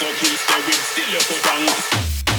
Don't you stay with still, put down.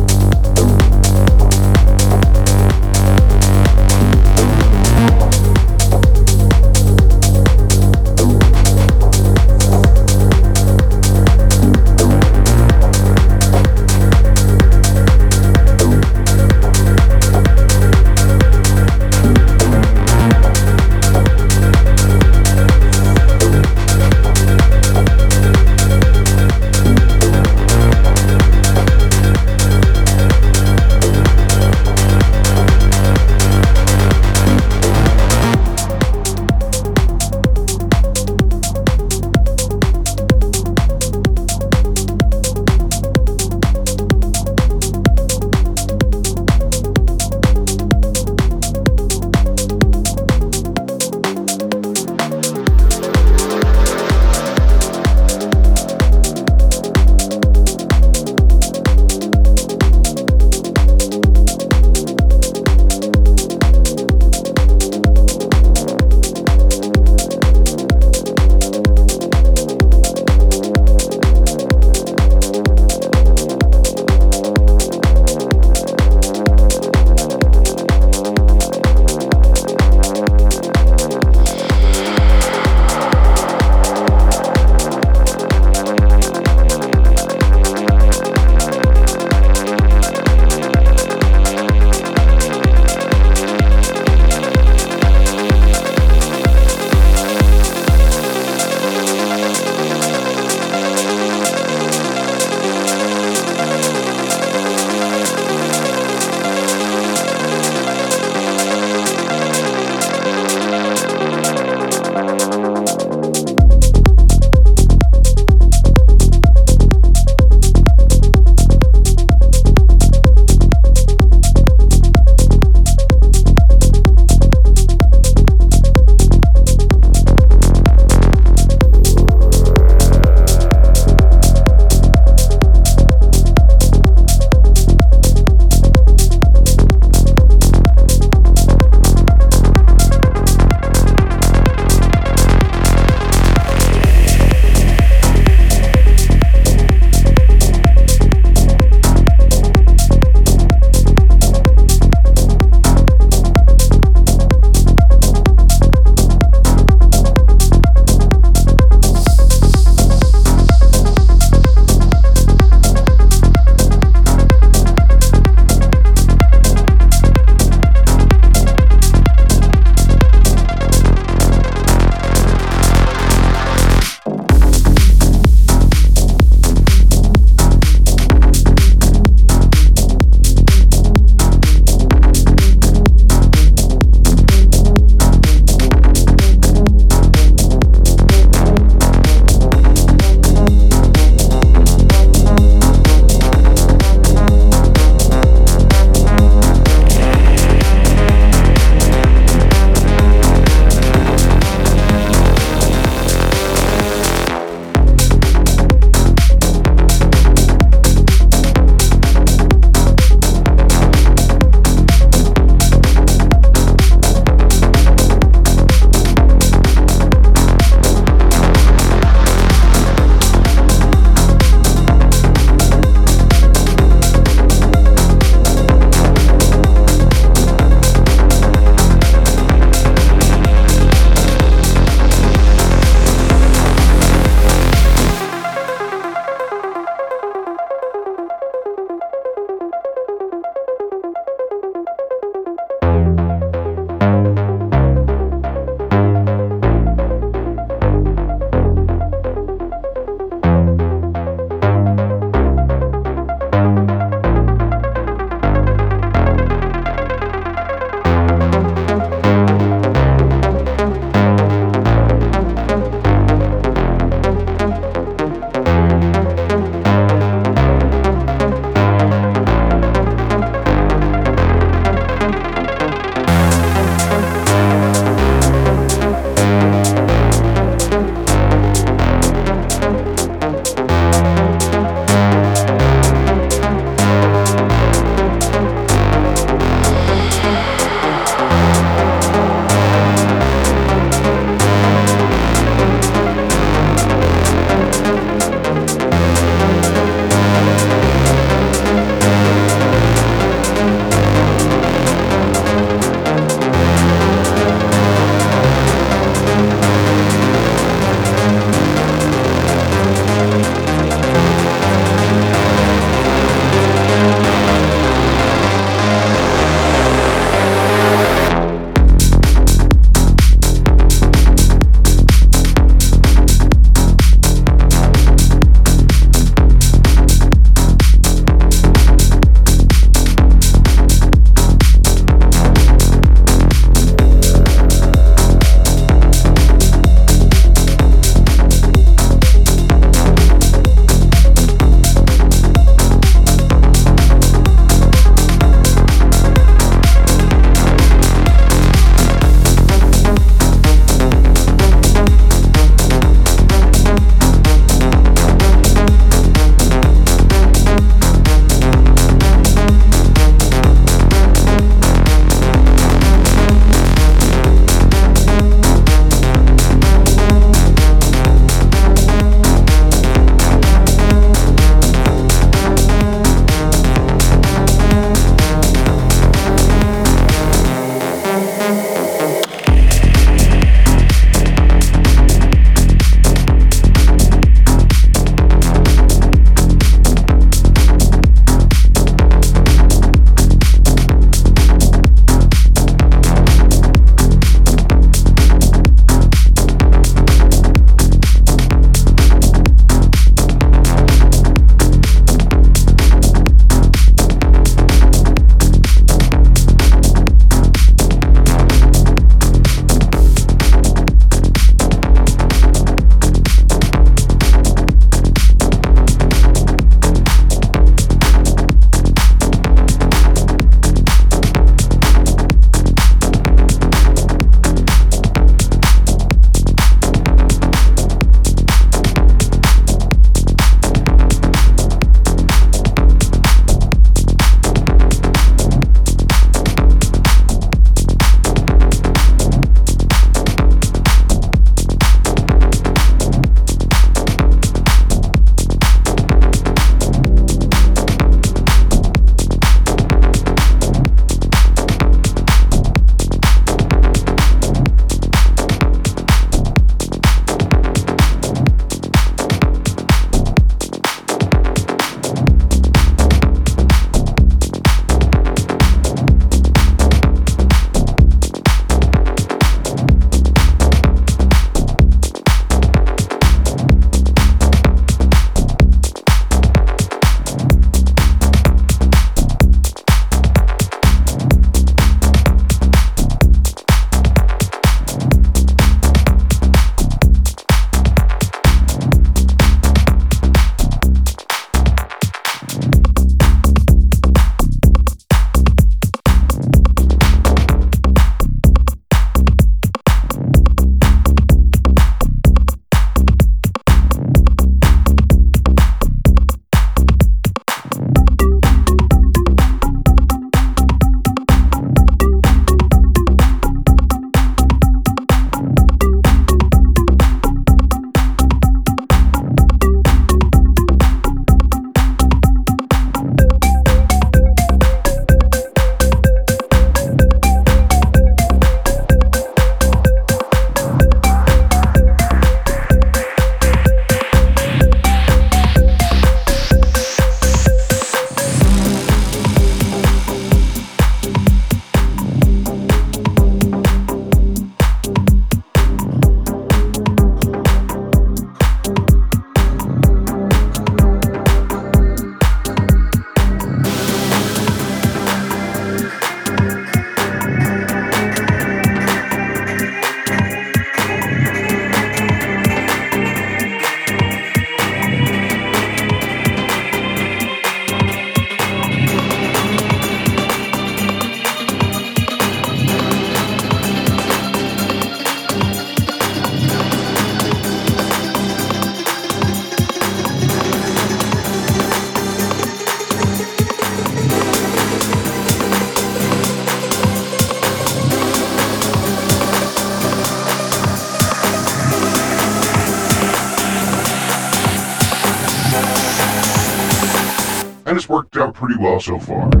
Pretty well so far.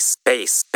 space, space.